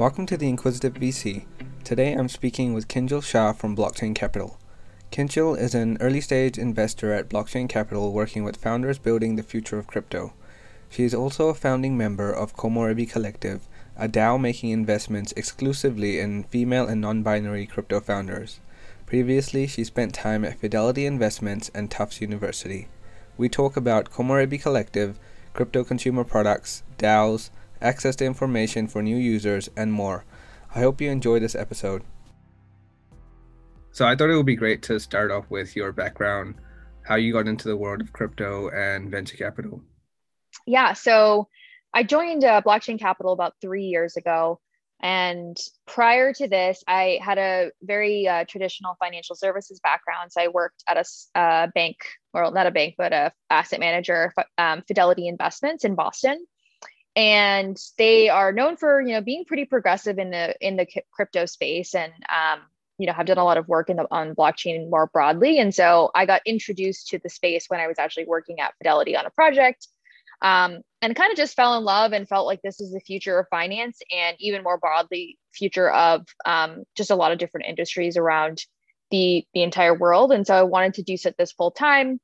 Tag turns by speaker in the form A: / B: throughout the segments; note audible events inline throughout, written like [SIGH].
A: Welcome to the Inquisitive VC. Today I'm speaking with Kinjal Shah from Blockchain Capital. Kinjal is an early stage investor at Blockchain Capital working with founders building the future of crypto. She is also a founding member of Komorebi Collective, a DAO making investments exclusively in female and non binary crypto founders. Previously, she spent time at Fidelity Investments and Tufts University. We talk about Komorebi Collective, crypto consumer products, DAOs, access to information for new users, and more. I hope you enjoy this episode. So, I thought it would be great to start off with your background, how you got into the world of crypto and venture capital.
B: Yeah, so I joined uh, Blockchain Capital about three years ago. And prior to this, I had a very uh, traditional financial services background. So I worked at a uh, bank, or not a bank, but a asset manager, um, Fidelity Investments in Boston and they are known for you know being pretty progressive in the in the crypto space and um, you know have done a lot of work in the on blockchain more broadly. And so i got introduced to the space when i was actually working at fidelity on a project um, and kind of just fell in love and felt like this is the future of finance and even more broadly future of um, just a lot of different industries around the the entire world. And so i wanted to do this full time.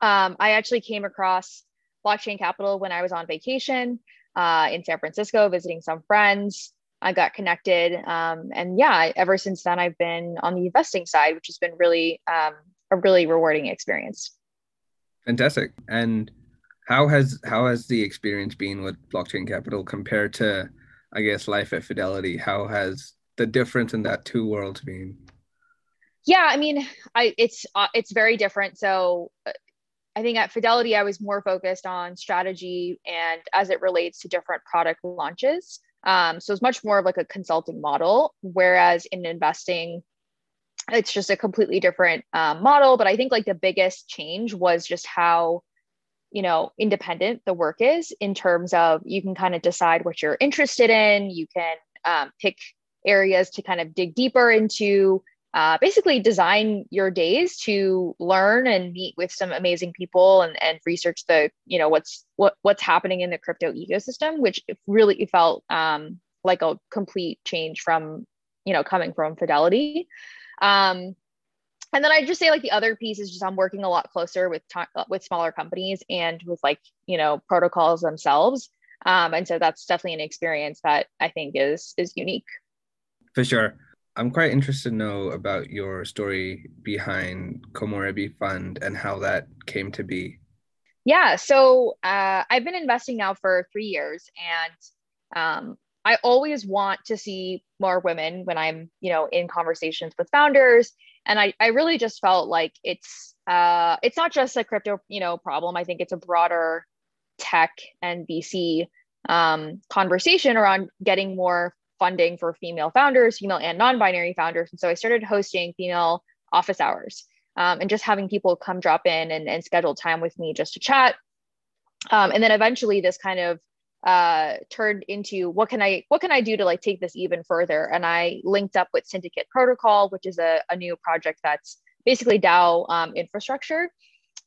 B: Um, i actually came across blockchain capital when I was on vacation uh, in San Francisco, visiting some friends. I got connected. Um, and yeah, ever since then, I've been on the investing side, which has been really um, a really rewarding experience.
A: Fantastic. And how has how has the experience been with blockchain capital compared to, I guess, life at Fidelity? How has the difference in that two worlds been?
B: Yeah, I mean, I it's uh, it's very different. So uh, I think at Fidelity, I was more focused on strategy and as it relates to different product launches. Um, so it's much more of like a consulting model, whereas in investing, it's just a completely different um, model. But I think like the biggest change was just how, you know, independent the work is in terms of you can kind of decide what you're interested in. You can um, pick areas to kind of dig deeper into uh, basically design your days to learn and meet with some amazing people and, and research the you know what's what what's happening in the crypto ecosystem which really felt um, like a complete change from you know coming from fidelity. Um, and then i just say like the other piece is just i'm working a lot closer with t- with smaller companies and with like you know protocols themselves. Um, and so that's definitely an experience that i think is is unique.
A: For sure I'm quite interested to know about your story behind Komorebi Fund and how that came to be.
B: Yeah, so uh, I've been investing now for three years, and um, I always want to see more women when I'm, you know, in conversations with founders. And I, I really just felt like it's, uh, it's not just a crypto, you know, problem. I think it's a broader tech and VC um, conversation around getting more funding for female founders, female and non binary founders. And so I started hosting female office hours um, and just having people come drop in and, and schedule time with me just to chat. Um, and then eventually this kind of uh, turned into what can I what can I do to like take this even further? And I linked up with Syndicate Protocol, which is a, a new project that's basically DAO um, infrastructure.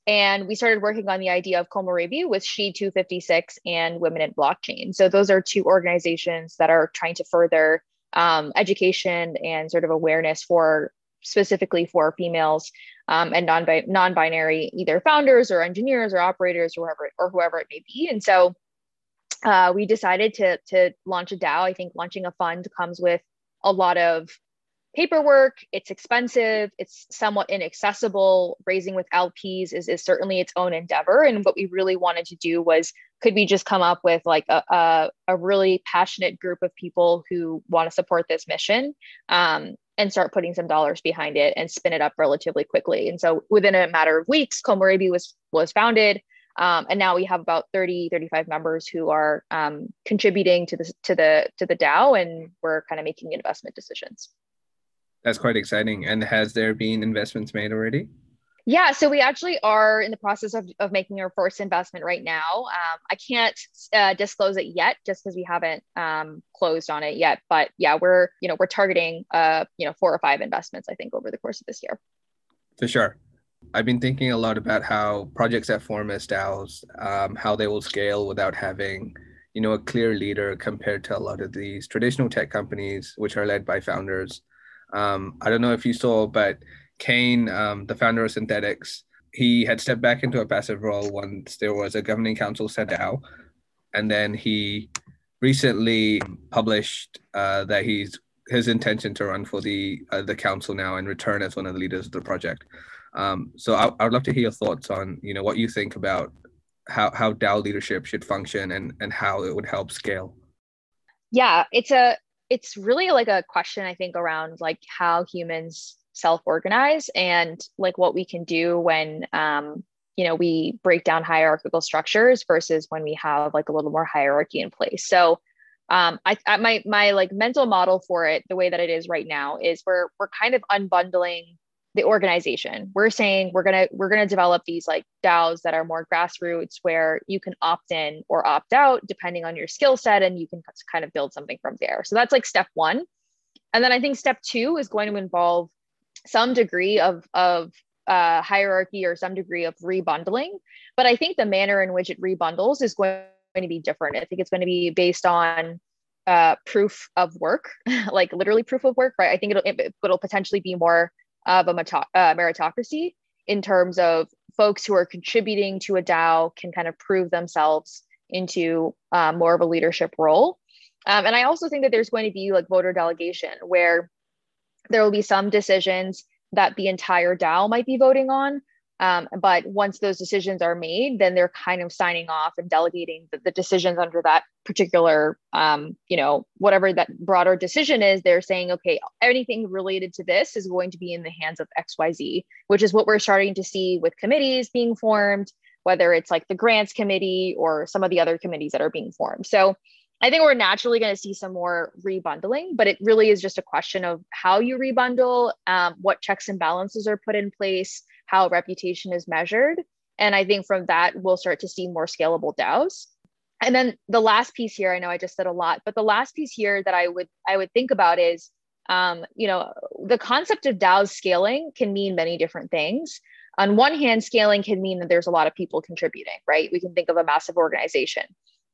B: And we started working on the idea of Komorebi with She 256 and Women in Blockchain. So those are two organizations that are trying to further um, education and sort of awareness for specifically for females um, and non non-binary either founders or engineers or operators or whoever or whoever it may be. And so uh, we decided to to launch a DAO. I think launching a fund comes with a lot of paperwork, it's expensive, it's somewhat inaccessible. Raising with LPs is, is certainly its own endeavor. And what we really wanted to do was could we just come up with like a, a, a really passionate group of people who want to support this mission um, and start putting some dollars behind it and spin it up relatively quickly. And so within a matter of weeks, Komorebi was was founded. Um, and now we have about 30 35 members who are um, contributing to the to the to the dao and we're kind of making investment decisions
A: that's quite exciting. And has there been investments made already?
B: Yeah, so we actually are in the process of, of making our first investment right now. Um, I can't uh, disclose it yet, just because we haven't um, closed on it yet. But yeah, we're you know we're targeting uh, you know four or five investments I think over the course of this year.
A: For sure, I've been thinking a lot about how projects that form as DAOs, um, how they will scale without having you know, a clear leader compared to a lot of these traditional tech companies, which are led by founders. Um, I don't know if you saw, but Kain, um, the founder of Synthetix, he had stepped back into a passive role once there was a governing council set out, and then he recently published uh, that he's his intention to run for the uh, the council now and return as one of the leaders of the project. Um, so I, I would love to hear your thoughts on you know what you think about how how DAO leadership should function and and how it would help scale.
B: Yeah, it's a it's really like a question I think around like how humans self-organize and like what we can do when um, you know we break down hierarchical structures versus when we have like a little more hierarchy in place. So um, I, I my my like mental model for it, the way that it is right now, is we're we're kind of unbundling the organization. We're saying we're gonna we're gonna develop these like DAOs that are more grassroots, where you can opt in or opt out depending on your skill set, and you can kind of build something from there. So that's like step one, and then I think step two is going to involve some degree of of uh, hierarchy or some degree of rebundling. But I think the manner in which it rebundles is going to be different. I think it's going to be based on uh, proof of work, [LAUGHS] like literally proof of work, right? I think it'll it, will potentially be more of a uh, meritocracy in terms of folks who are contributing to a DAO can kind of prove themselves into um, more of a leadership role. Um, and I also think that there's going to be like voter delegation where there will be some decisions that the entire DAO might be voting on, um, but once those decisions are made, then they're kind of signing off and delegating the, the decisions under that particular, um, you know, whatever that broader decision is. They're saying, okay, anything related to this is going to be in the hands of XYZ, which is what we're starting to see with committees being formed, whether it's like the grants committee or some of the other committees that are being formed. So I think we're naturally going to see some more rebundling, but it really is just a question of how you rebundle, um, what checks and balances are put in place how reputation is measured. And I think from that, we'll start to see more scalable DAOs. And then the last piece here, I know I just said a lot, but the last piece here that I would I would think about is, um, you know, the concept of DAOs scaling can mean many different things. On one hand, scaling can mean that there's a lot of people contributing, right? We can think of a massive organization.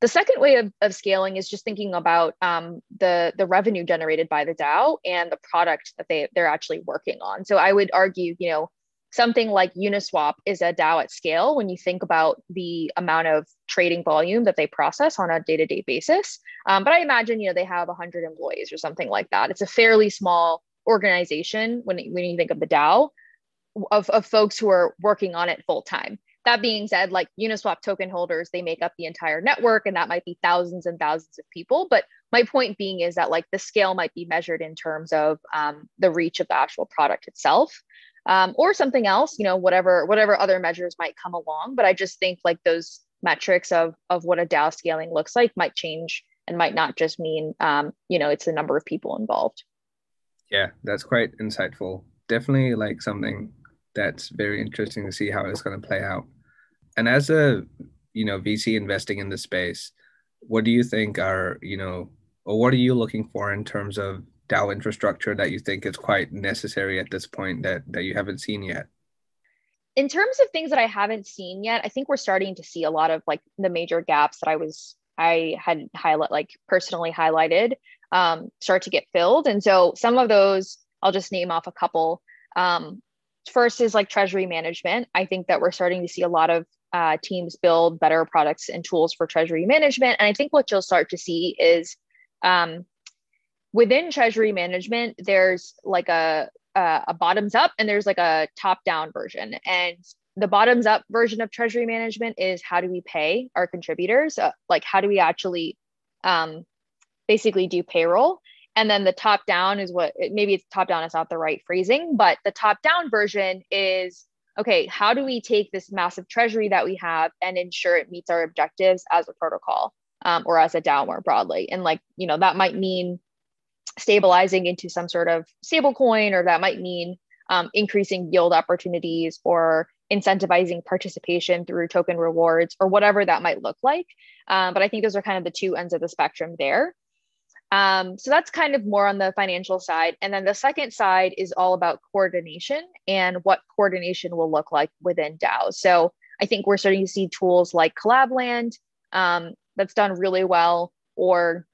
B: The second way of, of scaling is just thinking about um, the, the revenue generated by the DAO and the product that they, they're actually working on. So I would argue, you know, something like Uniswap is a DAO at scale when you think about the amount of trading volume that they process on a day-to-day basis. Um, but I imagine you know they have 100 employees or something like that. It's a fairly small organization when, when you think of the DAO of, of folks who are working on it full time. That being said, like Uniswap token holders, they make up the entire network, and that might be thousands and thousands of people. But my point being is that like the scale might be measured in terms of um, the reach of the actual product itself um, or something else you know whatever whatever other measures might come along. But i just think like those metrics of of what a dao scaling looks like might change and might not just mean um, you know it's the number of people involved.
A: Yeah that's quite insightful. Definitely like something that's very interesting to see how it's going to play out. And as a you know vc investing in the space what do you think are you know or what are you looking for in terms of DAO infrastructure that you think is quite necessary at this point that that you haven't seen yet?
B: In terms of things that I haven't seen yet, I think we're starting to see a lot of like the major gaps that I was I had highlight like personally highlighted um, start to get filled, and so some of those I'll just name off a couple. Um, first is like treasury management. I think that we're starting to see a lot of uh, teams build better products and tools for treasury management, and I think what you'll start to see is um, within treasury management there's like a a bottoms up and there's like a top down version. And the bottoms up version of treasury management is how do we pay our contributors? Uh, like how do we actually um, basically do payroll? And then the top down is what maybe it's top down is not the right phrasing but the top down version is okay how do we take this massive treasury that we have and ensure it meets our objectives as a protocol um, or as a dao more broadly? And like you know that might mean stabilizing into some sort of stable coin, or that might mean um, increasing yield opportunities or incentivizing participation through token rewards or whatever that might look like. Um, but I think those are kind of the two ends of the spectrum there. Um, so that's kind of more on the financial side. And then the second side is all about coordination and what coordination will look like within DAO. So I think we're starting to see tools like Collabland um, that's done really well, or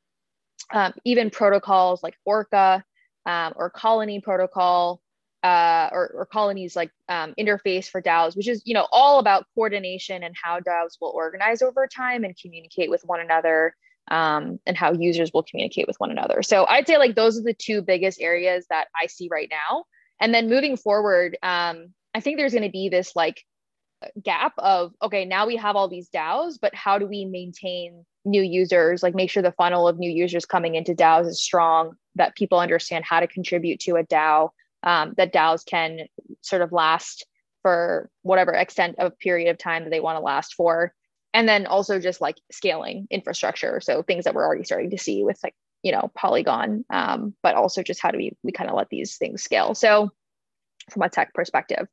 B: um, even protocols like Orca um, or Colony Protocol uh, or, or, colonies like um, interface for DAOs, which is you know all about coordination and how DAOs will organize over time and communicate with one another, um, and how users will communicate with one another. So I'd say like those are the two biggest areas that I see right now. And then moving forward, um, I think there's going to be this like gap of okay, now we have all these DAOs, but how do we maintain new users? Like make sure the funnel of new users coming into DAOs is strong, that people understand how to contribute to a DAO um, that DAOs can sort of last for whatever extent of period of time that they want to last for. And then also just like scaling infrastructure. So things that we're already starting to see with like, you know, Polygon, um, but also just how do we, we kind of let these things scale. So from a tech perspective.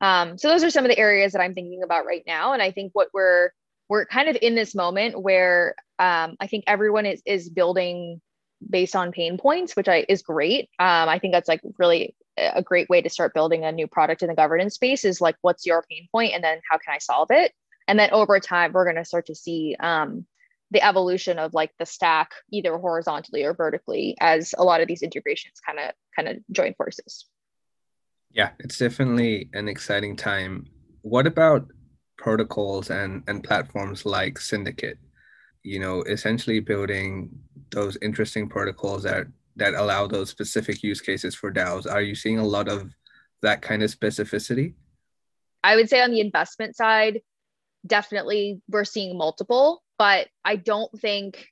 B: Um, so those are some of the areas that I'm thinking about right now. And I think what we're, we're kind of in this moment where um, I think everyone is, is building based on pain points, which I is great. Um, I think that's like really a great way to start building a new product in the governance space is like what's your pain point and then how can i solve it? And then over time we're going to start to see um, the evolution of like the stack either horizontally or vertically as a lot of these integrations kind of kind of join forces.
A: Yeah it's definitely an exciting time. What about protocols and and platforms like syndicate you know essentially building those interesting protocols that that allow those specific use cases for DAOs? Are you seeing a lot of that kind of specificity?
B: I would say on the investment side, definitely we're seeing multiple, but I don't think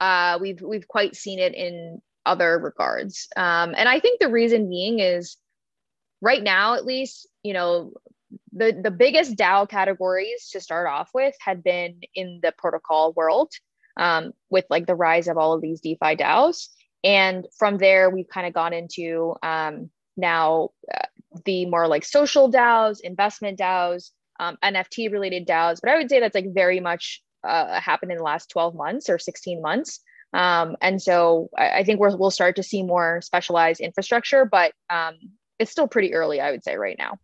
B: uh, we've we've quite seen it in other regards. Um, and I think the reason being is right now, at least, you know, the the biggest DAO categories to start off with had been in the protocol world, um, with like the rise of all of these DeFi DAOs. And from there, we've kind of gone into um, now uh, the more like social DAOs, investment DAOs, um, NFT related DAOs. But I would say that's like very much uh, happened in the last 12 months or 16 months. Um, and so I, I think we will start to see more specialized infrastructure, but um, it's still pretty early, I would say, right now.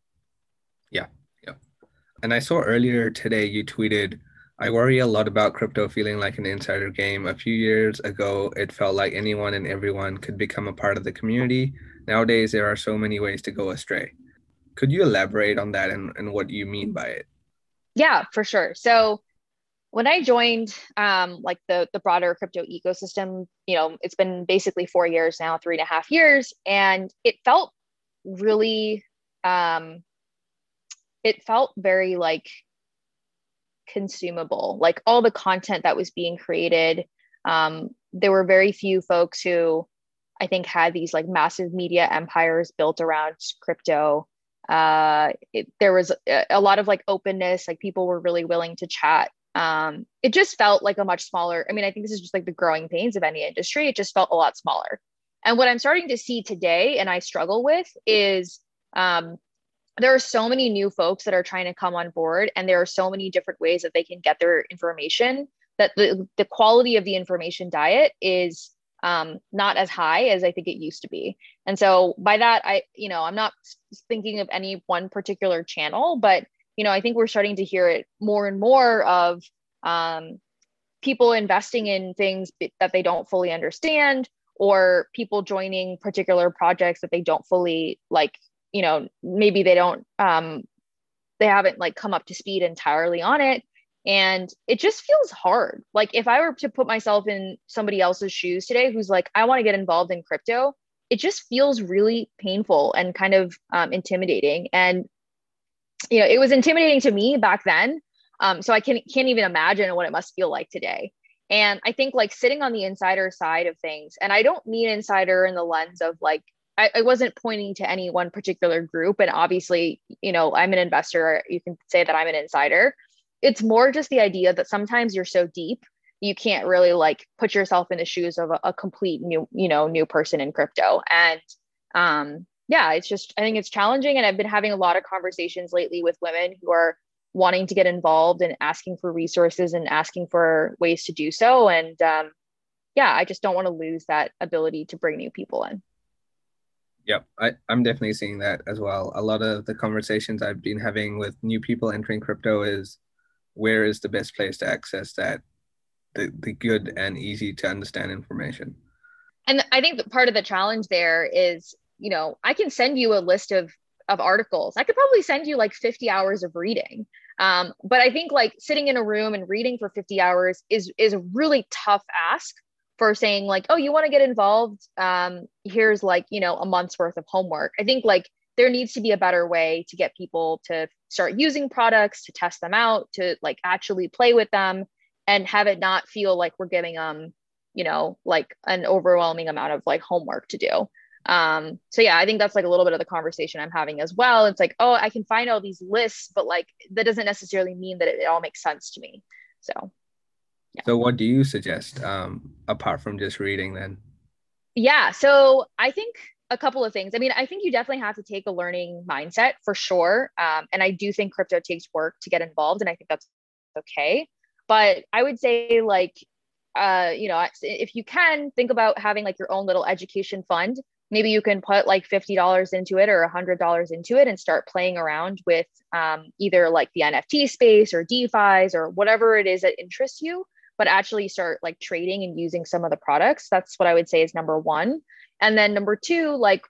A: Yeah. Yeah. And I saw earlier today you tweeted I worry a lot about crypto feeling like an insider game. A few years ago, it felt like anyone and everyone could become a part of the community. Nowadays, there are so many ways to go astray. Could you elaborate on that and, and what you mean by it?
B: Yeah, for sure. So when I joined um, like the, the broader crypto ecosystem, you know, it's been basically four years now, three and a half years, and it felt really, um, it felt very like consumable. Like all the content that was being created um, there were very few folks who i think had these like massive media empires built around crypto. Uh, it, there was a, a, lot of like openness like people were really willing to chat. Um, it just felt like a much smaller i mean i think this is just like the growing pains of any industry. It just felt a lot smaller. And what i'm starting to see today and i struggle with is um, there are so many new folks that are trying to come on board and there are so many different ways that they can get their information that the, the quality of the information diet is um, not as high as i think it used to be. And so by that i you know i'm not thinking of any one particular channel but you know i think we're starting to hear it more and more of um, people investing in things that they don't fully understand or people joining particular projects that they don't fully like you know maybe they don't um they haven't like come up to speed entirely on it. And it just feels hard. Like if i were to put myself in somebody else's shoes today who's like i want to get involved in crypto it just feels really painful and kind of um, intimidating. And you know it was intimidating to me back then um, so i can, can't even imagine what it must feel like today. And i think like sitting on the insider side of things and i don't mean insider in the lens of like I, I wasn't pointing to any one particular group. And obviously, you know, I'm an investor. You can say that I'm an insider. It's more just the idea that sometimes you're so deep you can't really like put yourself in the shoes of a, a, complete new you know new person in crypto and um yeah it's just i think it's challenging and i've been having a lot of conversations lately with women who are wanting to get involved and asking for resources and asking for ways to do so and um yeah i just don't want to lose that ability to bring new people in
A: Yep, I, I'm definitely seeing that as well. A lot of the conversations I've been having with new people entering crypto is where is the best place to access that the, the good and easy to understand information.
B: And I think that part of the challenge there is, you know, I can send you a list of of articles. I could probably send you like 50 hours of reading. Um, but I think like sitting in a room and reading for 50 hours is is a really tough ask for saying like, oh, you want to get involved? Um, here's like, you know, a month's worth of homework. I think like there needs to be a better way to get people to start using products, to test them out, to like actually play with them and have it not feel like we're giving them, you know, like an overwhelming amount of like homework to do. Um, so yeah, I think that's like a little bit of the conversation I'm having as well. It's like, oh, I can find all these lists, but like that doesn't necessarily mean that it, it all makes sense to me. So
A: yeah. So what do you suggest um apart from just reading then?
B: Yeah, so I think a couple of things. I mean, I think you definitely have to take a learning mindset for sure. Um, and I do think crypto takes work to get involved, and I think that's okay. But I would say, like, uh, you know, if you can think about having like your own little education fund, maybe you can put like $50 into it or $100 into it and start playing around with um, either like the NFT space or DeFi's or whatever it is that interests you, but actually start like trading and using some of the products. That's what I would say is number one. And then number two, like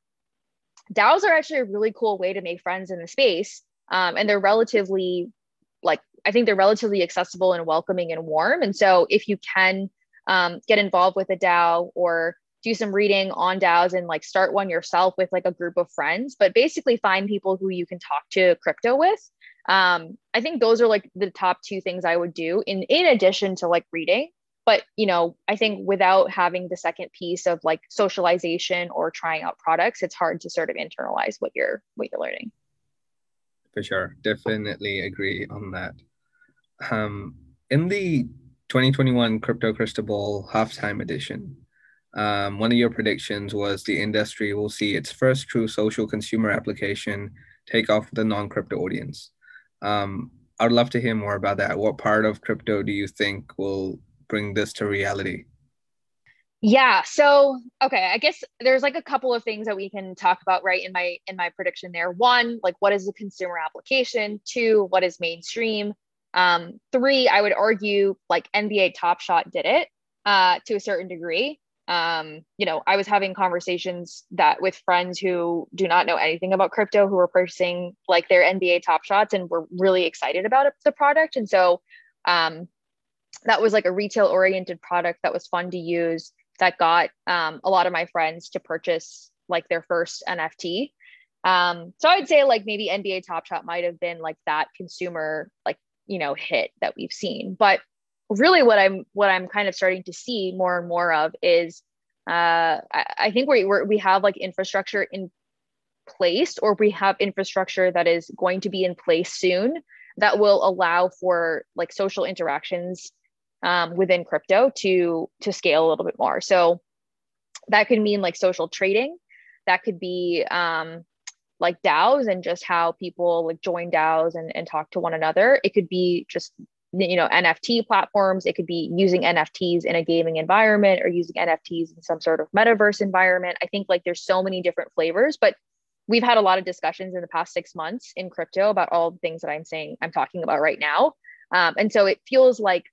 B: DAOs are actually a really cool way to make friends in the space. Um, and they're relatively like, I think they're relatively accessible and welcoming and warm. And so if you can um, get involved with a DAO or do some reading on DAOs and like start one yourself with like a group of friends, but basically find people who you can talk to crypto with. Um, I think those are like the top two things I would do in in addition to like reading. But you know i think without having the second piece of like socialization or trying out products it's hard to sort of internalize what you're what you're learning.
A: For sure. Definitely agree on that. Um in the 2021 crypto crystal ball halftime edition um, one of your predictions was the industry will see its first true social consumer application take off with the non-crypto audience um, i'd love to hear more about that what part of crypto do you think will bring this to reality?
B: Yeah. So, okay, I guess there's like a couple of things that we can talk about right in my in my prediction there. One, like what is the consumer application? Two, what is mainstream? Um, three, I would argue like NBA Top Shot did it uh, to a certain degree. Um, you know, I was having conversations that with friends who do not know anything about crypto who were purchasing like their NBA Top Shots and were really excited about it, the product. And so um, that was like a retail oriented product that was fun to use that got um, a lot of my friends to purchase like their first nft um, so i'd say like maybe nba top shot might have been like that consumer like you know hit that we've seen but really what i'm what i'm kind of starting to see more and more of is uh, I, I think we we we have like infrastructure in place or we have infrastructure that is going to be in place soon that will allow for like social interactions um, within crypto to to scale a little bit more. So that could mean like social trading. That could be um, like DAOs and just how people like join DAOs and, and talk to one another. It could be just you know NFT platforms. It could be using NFTs in a gaming environment or using NFTs in some sort of metaverse environment. I think like there's so many different flavors, but we've had a lot of discussions in the past six months in crypto about all the things that I'm saying I'm talking about right now. Um, and so it feels like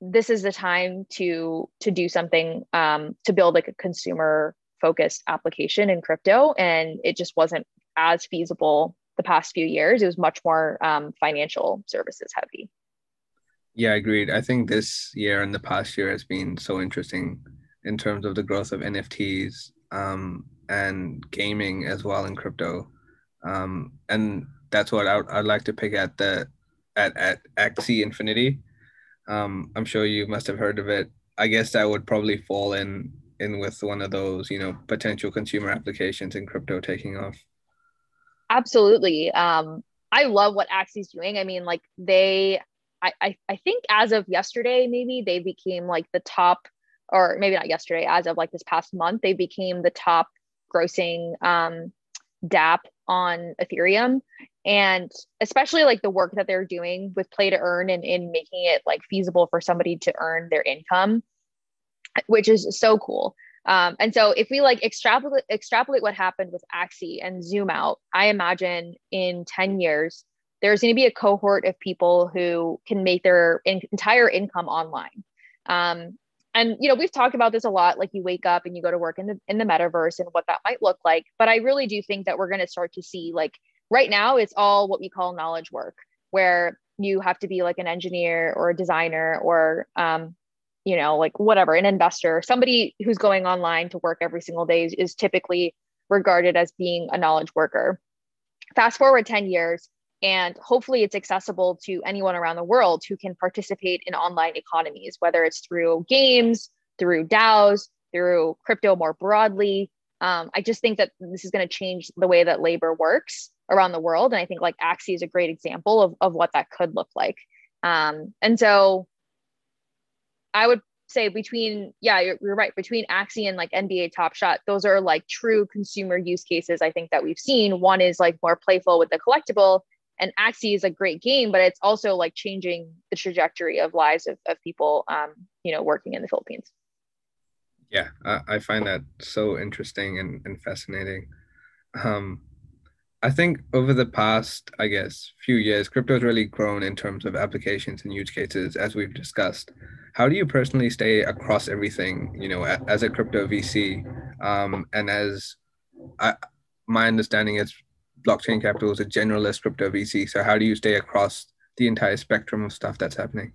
B: this is the time to to do something um, to build like a consumer focused application in crypto and it just wasn't as feasible the past few years it was much more um, financial services heavy
A: yeah I agreed i think this year and the past year has been so interesting in terms of the growth of nfts um, and gaming as well in crypto um, and that's what I, i'd like to pick at the at at axie infinity um, I'm sure you must have heard of it. I guess that would probably fall in in with one of those, you know, potential consumer applications in crypto taking off.
B: Absolutely. Um, I love what Axie's doing. I mean, like they, I, I, think as of yesterday, maybe they became like the top, or maybe not yesterday, as of like this past month, they became the top grossing um, DApp on Ethereum. And especially like the work that they're doing with play to earn and in making it like feasible for somebody to earn their income which is so cool. Um, and so if we like extrapolate extrapolate what happened with axie and zoom out i imagine in 10 years there's going to be a cohort of people who can make their in- entire income online Um, and you know, we've talked about this a lot. Like you wake up and you go to work in the in the metaverse and what that might look like. But I really do think that we're going to start to see like right now it's all what we call knowledge work, where you have to be like an engineer or a designer or um, you know, like whatever, an investor, somebody who's going online to work every single day is, is typically regarded as being a knowledge worker. Fast forward 10 years, and hopefully it's accessible to anyone around the world who can participate in online economies, whether it's through games, through DAOs, through crypto more broadly. Um, I just think that this is going to change the way that labor works around the world. And I think like Axie is a great example of, of what that could look like. Um, and so I would say between yeah you're, you're, right between Axie and like NBA Top Shot those are like true consumer use cases I think that we've seen one is like more playful with the collectible and Axie is a great game but it's also like changing the trajectory of lives of, of people um, you know working in the Philippines
A: yeah I, I find that so interesting and, and fascinating um, I think over the past, I guess, few years, crypto has really grown in terms of applications and use cases, as we've discussed. How do you personally stay across everything, you know, as a crypto VC? Um, and as I, my understanding is, blockchain capital is a generalist crypto VC. So, how do you stay across the entire spectrum of stuff that's happening?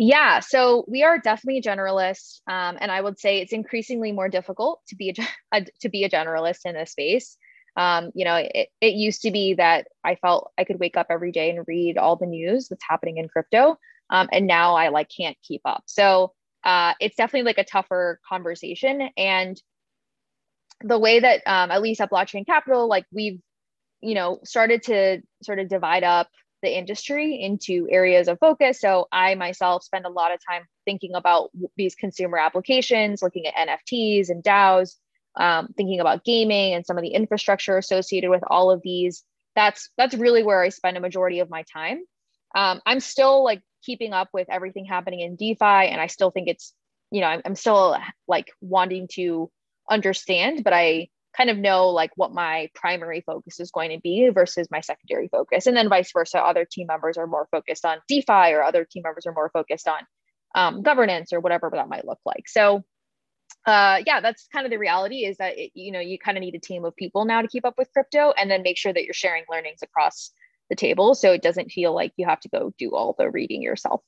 B: Yeah, so we are definitely generalists, um, and I would say it's increasingly more difficult to be a, [LAUGHS] a to be a generalist in this space. Um, you know, it, it used to be that I felt I could wake up every day and read all the news that's happening in crypto. Um, and now I like can't keep up. So uh, it's definitely like a tougher conversation. And the way that um, at least at blockchain capital, like we've, you know, started to sort of divide up the industry into areas of focus. So I myself spend a lot of time thinking about these consumer applications, looking at NFTs and DAOs, um, thinking about gaming and some of the infrastructure associated with all of these. That's that's really where I spend a majority of my time. Um, I'm still like keeping up with everything happening in DeFi, and I still think it's you know I'm, I'm still like wanting to understand, but I kind of know like what my primary focus is going to be versus my secondary focus, and then vice versa. Other team members are more focused on DeFi, or other team members are more focused on um, governance or whatever that might look like. So uh, yeah, that's kind of the reality is that, it, you know, you kind of need a team of people now to keep up with crypto and then make sure that you're sharing learnings across the table. So it doesn't feel like you have to go do all the reading yourself.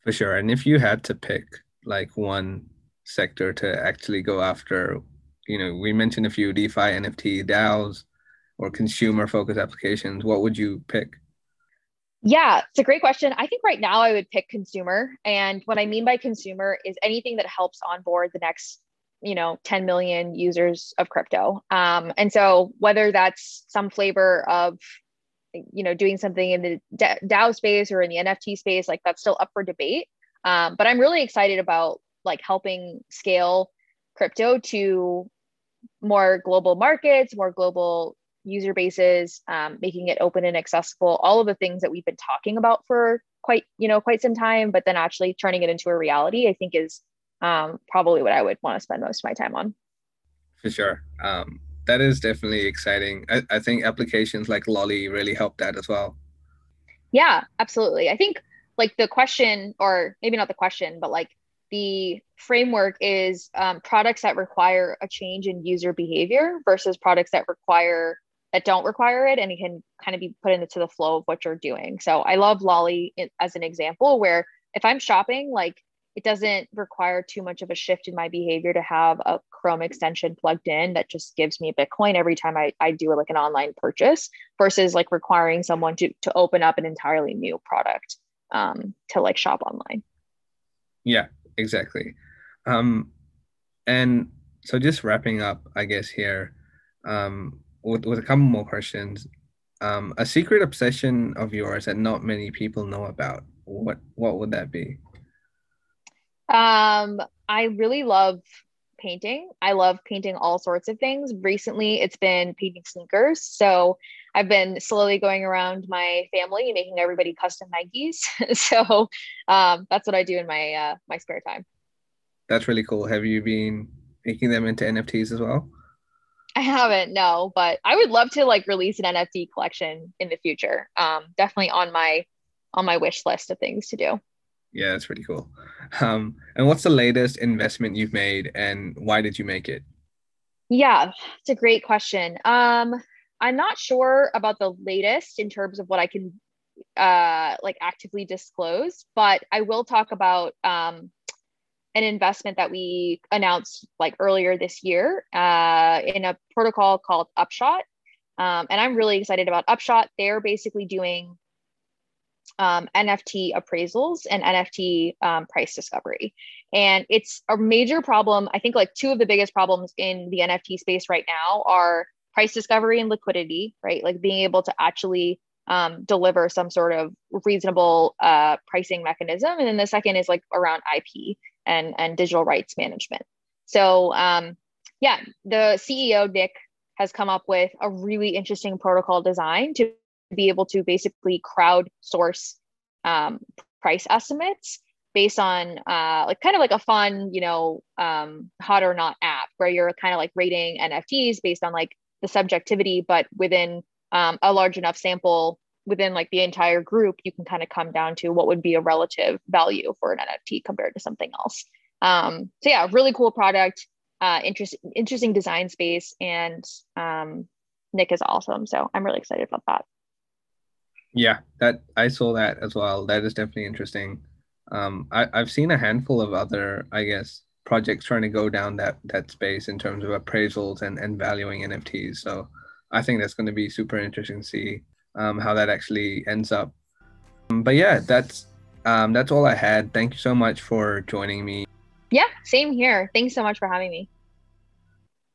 A: For sure. And if you had to pick like one sector to actually go after, you know, we mentioned a few DeFi, NFT, DAOs, or consumer focused applications, what would you pick?
B: Yeah, it's a great question. I think right now I would pick consumer. And what I mean by consumer is anything that helps onboard the next, you know, 10 million users of crypto. Um, and so whether that's some flavor of, you know, doing something in the DAO space or in the NFT space, like that's still up for debate. Um, but I'm really excited about like helping scale crypto to more global markets, more global user bases, um, making it open and accessible, all of the things that we've been talking about for quite, you know, quite some time, but then actually turning it into a reality, I think is um, probably what I would want to spend most of my time on.
A: For sure. Um, that is definitely exciting. I, I think applications like Lolli really help that as well.
B: Yeah, absolutely. I think like the question, or maybe not the question, but like the framework is um, products that require a change in user behavior versus products that require that don't require it and it can kind of be put into the flow of what you're doing. So I love Lolli as an example where if I'm shopping, like it doesn't require too much of a shift in my behavior to have a Chrome extension plugged in that just gives me Bitcoin every time I, I do like an online purchase versus like requiring someone to, to open up an entirely new product um, to like shop online.
A: Yeah, exactly. Um, and so just wrapping up, I guess here, um, with, with a couple more questions. Um, a secret obsession of yours that not many people know about. What what would that be?
B: Um, I really love painting. I love painting all sorts of things. Recently, it's been painting sneakers. So I've been slowly going around my family making everybody custom Nikes. [LAUGHS] so um, that's what I do in my uh, my spare time.
A: That's really cool. Have you been making them into NFTs as well?
B: I haven't, no, but I would love to like release an NFT collection in the future. Um, definitely on my on my wish list of things to do.
A: Yeah, that's pretty cool. Um, and what's the latest investment you've made, and why did you make it?
B: Yeah, it's a great question. Um, I'm not sure about the latest in terms of what I can uh, like actively disclose, but I will talk about um, an investment that we announced like earlier this year uh, in a protocol called Upshot. Um, and I'm really excited about Upshot. They're basically doing um, NFT appraisals and NFT um, price discovery. And it's a major problem. I think like two of the biggest problems in the NFT space right now are price discovery and liquidity, right? Like being able to actually um, deliver some sort of reasonable uh, pricing mechanism. And then the second is like around IP and, and digital rights management. So, um, yeah, the CEO, Nick, has come up with a really interesting protocol design to be able to basically crowdsource um, price estimates based on uh, like kind of like a fun, you know, um, hot or not app where you're kind of like rating NFTs based on like the subjectivity, but within um, a large enough sample within like the entire group, you can kind of come down to what would be a relative value for an NFT compared to something else. Um, so yeah, really cool product, uh, interesting, interesting design space, and um, Nick is awesome. So I'm really excited about that.
A: Yeah, that I saw that as well. That is definitely interesting. Um, I, I've seen a handful of other, I guess, projects trying to go down that that space in terms of appraisals and, and valuing NFTs. So I think that's going to be super interesting to see um, how that actually ends up. Um, but yeah, that's um, that's all I had. Thank you so much for joining me.
B: Yeah, same here. Thanks so much for having me.